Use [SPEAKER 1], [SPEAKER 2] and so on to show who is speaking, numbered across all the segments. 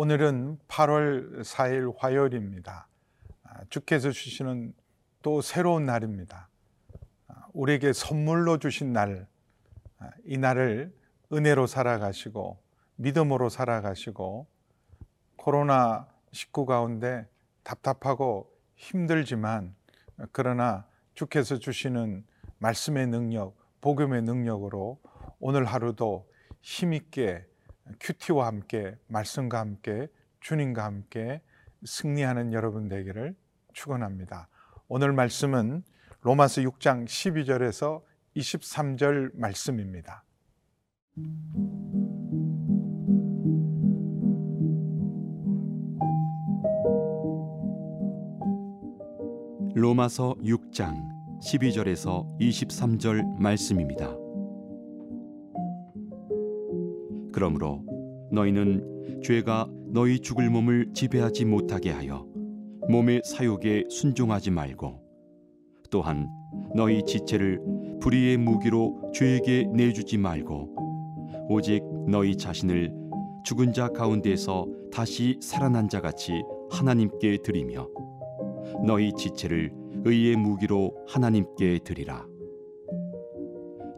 [SPEAKER 1] 오늘은 8월 4일 화요일입니다. 아, 주께서 주시는 또 새로운 날입니다. 아, 우리에게 선물로 주신 날, 아, 이 날을 은혜로 살아가시고 믿음으로 살아가시고 코로나 19 가운데 답답하고 힘들지만 그러나 주께서 주시는 말씀의 능력, 복음의 능력으로 오늘 하루도 힘있게 큐티와 함께 말씀과 함께 주님과 함께 승리하는 여러분 되기를 축원합니다. 오늘 말씀은 로마서 6장 12절에서 23절 말씀입니다.
[SPEAKER 2] 로마서 6장 12절에서 23절 말씀입니다. 그러므로 너희는 죄가 너희 죽을 몸을 지배하지 못하게 하여 몸의 사욕에 순종하지 말고 또한 너희 지체를 불의의 무기로 죄에게 내주지 말고 오직 너희 자신을 죽은 자 가운데서 다시 살아난 자 같이 하나님께 드리며 너희 지체를 의의 무기로 하나님께 드리라.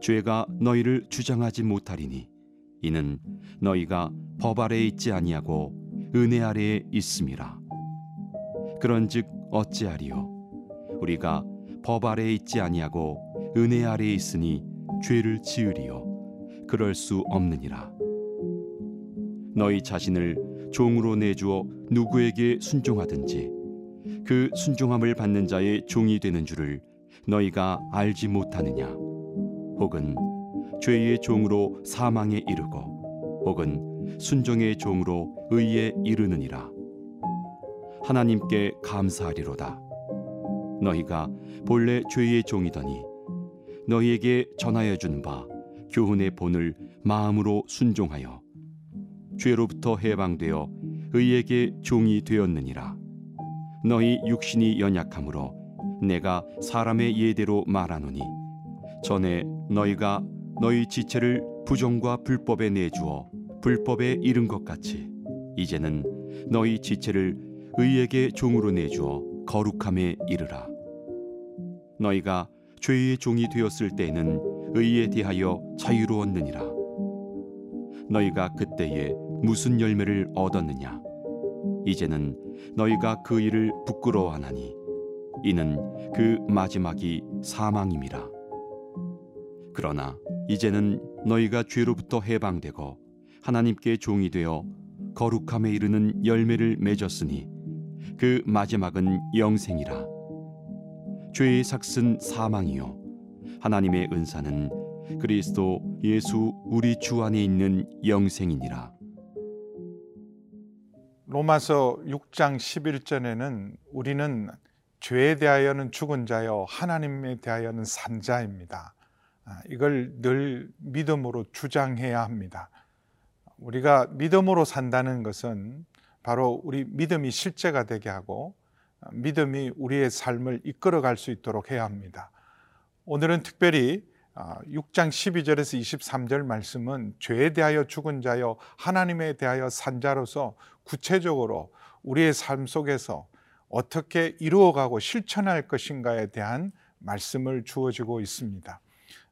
[SPEAKER 2] 죄가 너희를 주장하지 못하리니 이는 너희가 법 아래에 있지 아니하고 은혜 아래에 있음이라 그런즉 어찌하리요? 우리가 법 아래에 있지 아니하고 은혜 아래에 있으니 죄를 지으리요. 그럴 수 없느니라. 너희 자신을 종으로 내주어 누구에게 순종하든지 그 순종함을 받는 자의 종이 되는 줄을 너희가 알지 못하느냐? 혹은 죄의 종으로 사망에 이르고 혹은 순종의 종으로 의에 이르느니라 하나님께 감사하리로다. 너희가 본래 죄의 종이더니 너희에게 전하여 준 바 교훈의 본을 마음으로 순종하여 죄로부터 해방되어 의에게 종이 되었느니라. 너희 육신이 연약함으로 내가 사람의 예대로 말하노니 전에 너희가 너희 지체를 부정과 불법에 내주어 불법에 이른 것 같이 이제는 너희 지체를 의에게 종으로 내주어 거룩함에 이르라. 너희가 죄의 종이 되었을 때에는 의에 대하여 자유로웠느니라. 너희가 그때에 무슨 열매를 얻었느냐? 이제는 너희가 그 일을 부끄러워하나니 이는 그 마지막이 사망임이라. 그러나 이제는 너희가 죄로부터 해방되고 하나님께 종이 되어 거룩함에 이르는 열매를 맺었으니 그 마지막은 영생이라 죄의 삭은 사망이요 하나님의 은사는 그리스도 예수 우리 주 안에 있는 영생이니라
[SPEAKER 1] 로마서 6장 11절에는 우리는 죄에 대하여는 죽은 자요 하나님에 대하여는 산 자입니다. 아, 이걸 늘 믿음으로 주장해야 합니다. 우리가 믿음으로 산다는 것은 바로 우리 믿음이 실제가 되게 하고 아, 믿음이 우리의 삶을 이끌어 갈 수 있도록 해야 합니다. 오늘은 특별히 6장 12절에서 23절 말씀은 죄에 대하여 죽은 자여 하나님에 대하여 산 자로서 구체적으로 우리의 삶 속에서 어떻게 이루어가고 실천할 것인가에 대한 말씀을 주어지고 있습니다.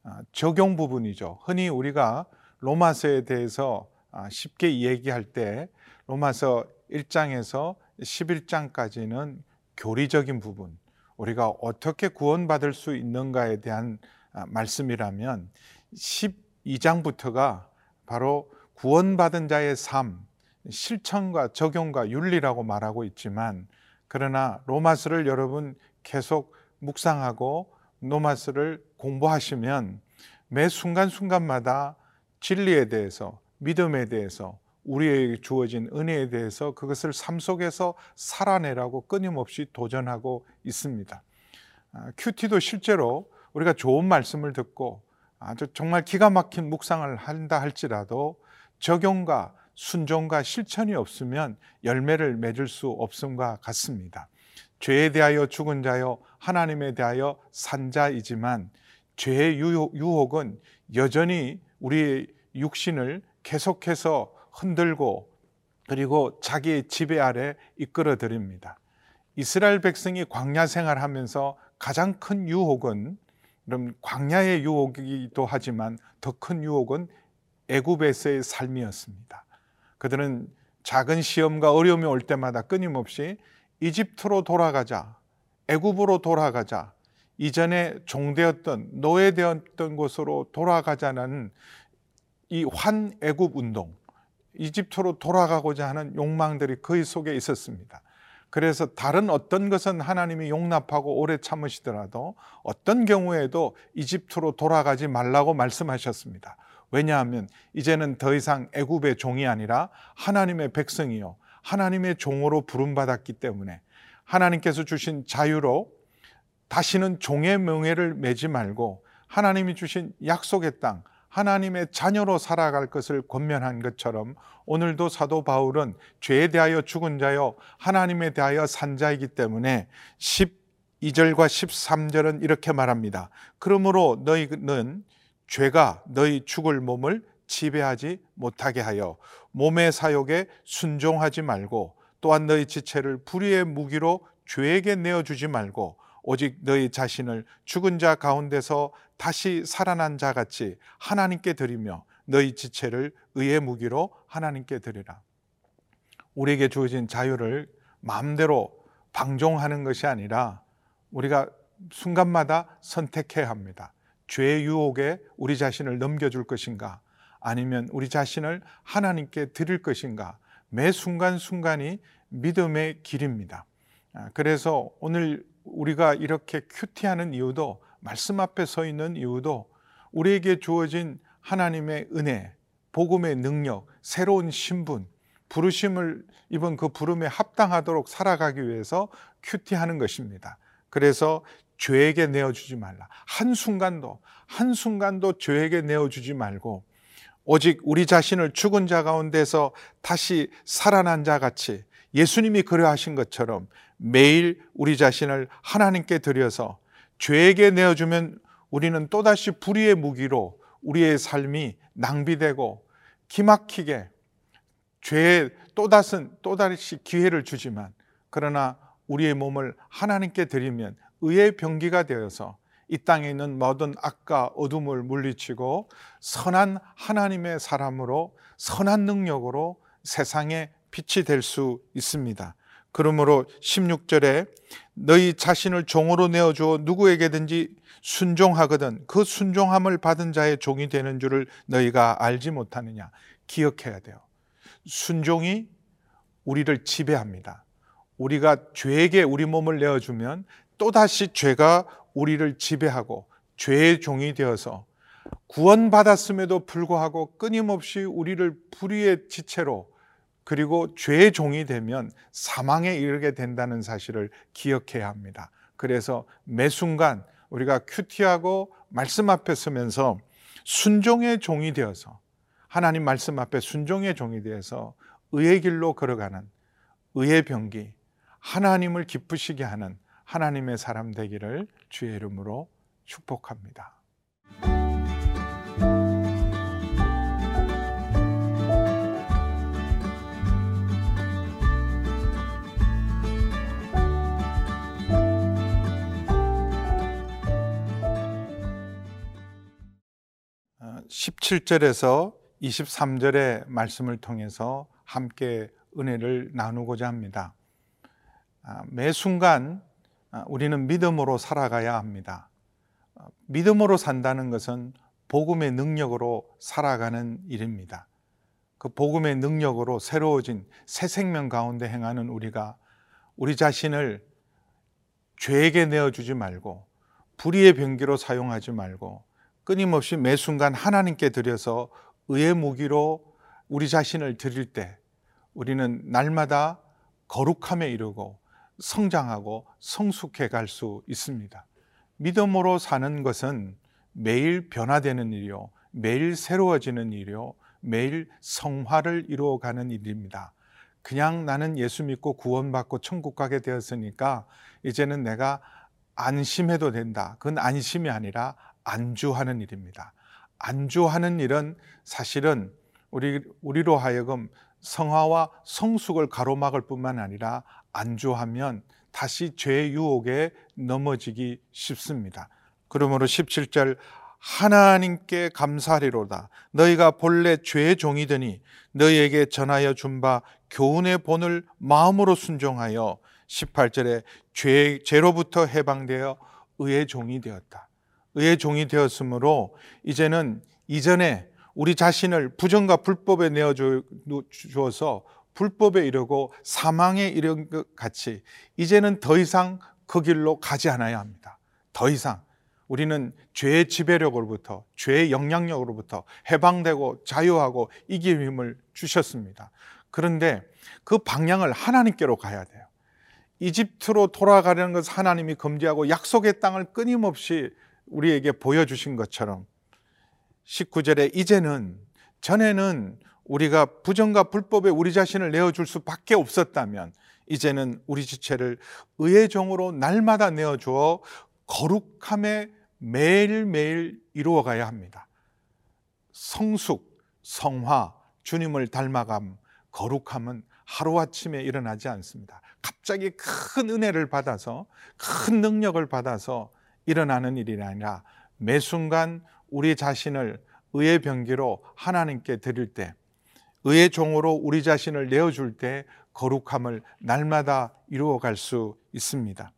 [SPEAKER 1] 아, 적용 부분이죠. 흔히 우리가 로마서에 대해서 아, 쉽게 얘기할 때 로마서 1장에서 11장까지는 교리적인 부분, 우리가 어떻게 구원받을 수 있는가에 대한 아, 말씀이라면 12장부터가 바로 구원받은 자의 삶, 실천과 적용과 윤리라고 말하고 있지만 그러나 로마서를 여러분 계속 묵상하고 로마서를 공부하시면 매 순간순간마다 진리에 대해서 믿음에 대해서 우리에게 주어진 은혜에 대해서 그것을 삶 속에서 살아내라고 끊임없이 도전하고 있습니다. 아, 큐티도 실제로 우리가 좋은 말씀을 듣고 아주 정말 기가 막힌 묵상을 한다 할지라도 적용과 순종과 실천이 없으면 열매를 맺을 수 없음과 같습니다. 죄에 대하여 죽은 자여 하나님에 대하여 산 자이지만 죄의 유혹은 여전히 우리 육신을 계속해서 흔들고 그리고 자기의 지배 아래 이끌어 드립니다. 이스라엘 백성이 광야 생활하면서 가장 큰 유혹은 그럼 광야의 유혹이기도 하지만 더 큰 유혹은 애굽에서의 삶이었습니다. 그들은 작은 시험과 어려움이 올 때마다 끊임없이 이집트로 돌아가자, 애굽으로 돌아가자, 이전에 종되었던 노예되었던 곳으로 돌아가자는 이 환애굽 운동, 이집트로 돌아가고자 하는 욕망들이 그의 속에 있었습니다. 그래서 다른 어떤 것은 하나님이 용납하고 오래 참으시더라도 어떤 경우에도 이집트로 돌아가지 말라고 말씀하셨습니다. 왜냐하면 이제는 더 이상 애굽의 종이 아니라 하나님의 백성이요 하나님의 종으로 부름받았기 때문에 하나님께서 주신 자유로 다시는 종의 명예를 매지 말고 하나님이 주신 약속의 땅 하나님의 자녀로 살아갈 것을 권면한 것처럼 오늘도 사도 바울은 죄에 대하여 죽은 자요 하나님에 대하여 산 자이기 때문에 12절과 13절은 이렇게 말합니다. 그러므로 너희는 죄가 너희 죽을 몸을 지배하지 못하게 하여 몸의 사욕에 순종하지 말고 또한 너희 지체를 불의의 무기로 죄에게 내어주지 말고 오직 너희 자신을 죽은 자 가운데서 다시 살아난 자 같이 하나님께 드리며 너희 지체를 의의 무기로 하나님께 드리라. 우리에게 주어진 자유를 마음대로 방종하는 것이 아니라 우리가 순간마다 선택해야 합니다. 죄의 유혹에 우리 자신을 넘겨줄 것인가? 아니면 우리 자신을 하나님께 드릴 것인가? 매 순간순간이 믿음의 길입니다. 아, 그래서 오늘 우리가 이렇게 큐티하는 이유도 말씀 앞에 서 있는 이유도 우리에게 주어진 하나님의 은혜, 복음의 능력, 새로운 신분, 부르심을 입은 그 부름에 합당하도록 살아가기 위해서 큐티하는 것입니다. 그래서 죄에게 내어주지 말라. 한순간도, 한순간도 죄에게 내어주지 말고, 오직 우리 자신을 죽은 자 가운데서 다시 살아난 자 같이 예수님이 그려하신 것처럼 매일 우리 자신을 하나님께 드려서 죄에게 내어주면 우리는 또다시 불의의 무기로 우리의 삶이 낭비되고 기막히게 죄에 또다시, 또다시 기회를 주지만 그러나 우리의 몸을 하나님께 드리면 의의 병기가 되어서 이 땅에 있는 모든 악과 어둠을 물리치고 선한 하나님의 사람으로 선한 능력으로 세상에 빛이 될 수 있습니다. 그러므로 16절에 너희 자신을 종으로 내어 주어 누구에게든지 순종하거든 그 순종함을 받은 자의 종이 되는 줄을 너희가 알지 못하느냐 기억해야 돼요. 순종이 우리를 지배합니다. 우리가 죄에게 우리 몸을 내어 주면 또다시 죄가 우리를 지배하고 죄의 종이 되어서 구원받았음에도 불구하고 끊임없이 우리를 불의의 지체로 그리고 죄의 종이 되면 사망에 이르게 된다는 사실을 기억해야 합니다. 그래서 매 순간 우리가 큐티하고 말씀 앞에 서면서 순종의 종이 되어서 하나님 말씀 앞에 순종의 종이 되어서 의의 길로 걸어가는 의의 병기, 하나님을 기쁘시게 하는 하나님의 사람 되기를 주의 이름으로 축복합니다. 17절에서 23절의 말씀을 통해서 함께 은혜를 나누고자 합니다. 아, 매 순간 아, 우리는 믿음으로 살아가야 합니다. 아, 믿음으로 산다는 것은 복음의 능력으로 살아가는 일입니다. 그 복음의 능력으로 새로워진 새 생명 가운데 행하는 우리가 우리 자신을 죄에게 내어주지 말고 불의의 병기로 사용하지 말고 끊임없이 매 순간 하나님께 드려서 의의 무기로 우리 자신을 드릴 때 우리는 날마다 거룩함에 이르고 성장하고 성숙해 갈 수 있습니다. 믿음으로 사는 것은 매일 변화되는 일이요. 매일 새로워지는 일이요. 매일 성화를 이루어가는 일입니다. 그냥 나는 예수 믿고 구원받고 천국 가게 되었으니까 이제는 내가 안심해도 된다. 그건 안심이 아니라 안주하는 일입니다. 안주하는 일은 사실은 우리 우리로 하여금 성화와 성숙을 가로막을 뿐만 아니라 안주하면 다시 죄의 유혹에 넘어지기 쉽습니다. 그러므로 17절 하나님께 감사하리로다. 너희가 본래 죄의 종이더니 너희에게 전하여 준 바 교훈의 본을 마음으로 순종하여 18절에 죄, 죄로부터 해방되어 의의 종이 되었다. 의의 종이 되었으므로 이제는 이전에 우리 자신을 부정과 불법에 내어 주어서 불법에 이르고 사망에 이른 것 같이 이제는 더 이상 그 길로 가지 않아야 합니다. 더 이상 우리는 죄의 지배력으로부터 죄의 영향력으로부터 해방되고 자유하고 이길 힘을 주셨습니다. 그런데 그 방향을 하나님께로 가야 돼요. 이집트로 돌아가려는 것을 하나님이 금지하고 약속의 땅을 끊임없이 우리에게 보여주신 것처럼 19절에 이제는 전에는 우리가 부정과 불법에 우리 자신을 내어줄 수밖에 없었다면 이제는 우리 지체를 의의 종으로 날마다 내어주어 거룩함에 매일매일 이루어가야 합니다. 성숙, 성화, 주님을 닮아감, 거룩함은 하루아침에 일어나지 않습니다. 갑자기 큰 은혜를 받아서 큰 능력을 받아서 일어나는 일이 아니라 매 순간 우리 자신을 의의 병기로 하나님께 드릴 때 의의 종으로 우리 자신을 내어줄 때 거룩함을 날마다 이루어갈 수 있습니다.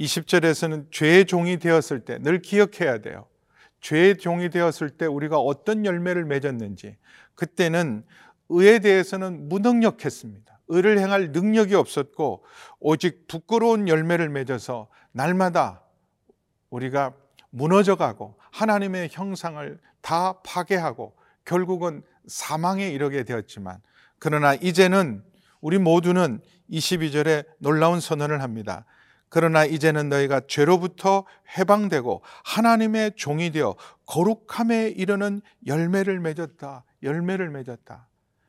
[SPEAKER 1] 20절에서는 죄의 종이 되었을 때 늘 기억해야 돼요. 죄의 종이 되었을 때 우리가 어떤 열매를 맺었는지 그때는 의에 대해서는 무능력했습니다. 의를 행할 능력이 없었고 오직 부끄러운 열매를 맺어서 날마다 우리가 무너져가고 하나님의 형상을 다 파괴하고 결국은 사망에 이르게 되었지만 그러나 이제는 우리 모두는 22절에 놀라운 선언을 합니다. 그러나 이제는 너희가 죄로부터 해방되고 하나님의 종이 되어 거룩함에 이르는 열매를 맺었다. 열매를 맺었다.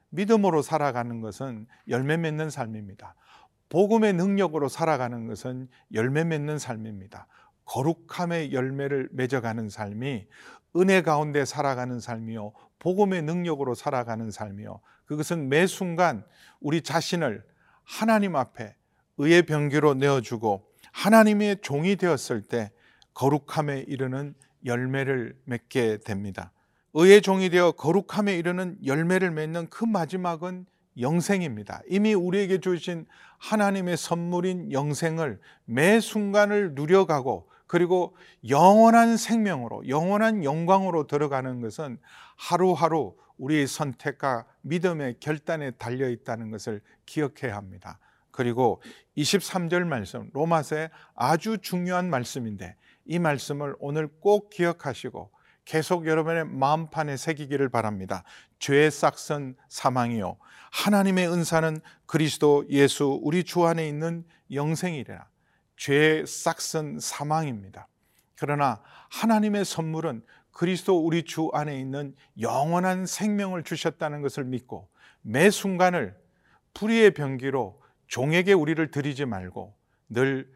[SPEAKER 1] 믿음으로 살아가는 것은 열매 맺는 삶입니다. 복음의 능력으로 살아가는 것은 열매 맺는 삶입니다. 거룩함의 열매를 맺어가는 삶이 은혜 가운데 살아가는 삶이요. 복음의 능력으로 살아가는 삶이요. 그것은 매 순간 우리 자신을 하나님 앞에 의의 병기로 내어주고 하나님의 종이 되었을 때 거룩함에 이르는 열매를 맺게 됩니다. 의의 종이 되어 거룩함에 이르는 열매를 맺는 그 마지막은 영생입니다. 이미 우리에게 주신 하나님의 선물인 영생을 매 순간을 누려가고 그리고 영원한 생명으로, 영원한 영광으로 들어가는 것은 하루하루 우리의 선택과 믿음의 결단에 달려 있다는 것을 기억해야 합니다. 그리고 23절 말씀, 로마서의 아주 중요한 말씀인데 이 말씀을 오늘 꼭 기억하시고 계속 여러분의 마음판에 새기기를 바랍니다. 죄의 싹선 사망이요. 하나님의 은사는 그리스도 예수 우리 주 안에 있는 영생이라. 죄의 싹선 사망입니다. 그러나 하나님의 선물은 그리스도 우리 주 안에 있는 영원한 생명을 주셨다는 것을 믿고 매 순간을 불의의 병기로 종에게 우리를 드리지 말고 늘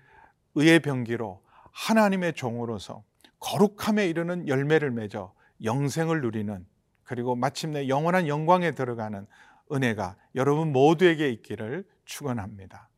[SPEAKER 1] 의의 병기로 하나님의 종으로서 거룩함에 이르는 열매를 맺어 영생을 누리는 그리고 마침내 영원한 영광에 들어가는 은혜가 여러분 모두에게 있기를 축원합니다.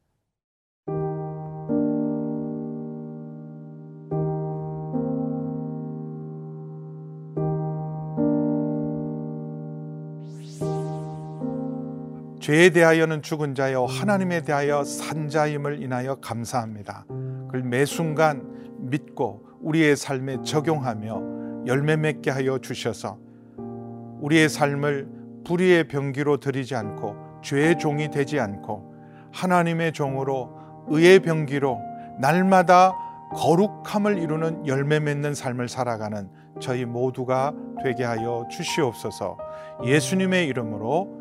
[SPEAKER 1] 죄에 대하여는 죽은 자여 하나님에 대하여 산 자임을 인하여 감사합니다. 그걸 매 순간 믿고 우리의 삶에 적용하며 열매 맺게 하여 주셔서 우리의 삶을 불의의 병기로 들이지 않고 죄의 종이 되지 않고 하나님의 종으로 의의 병기로 날마다 거룩함을 이루는 열매 맺는 삶을 살아가는 저희 모두가 되게 하여 주시옵소서 예수님의 이름으로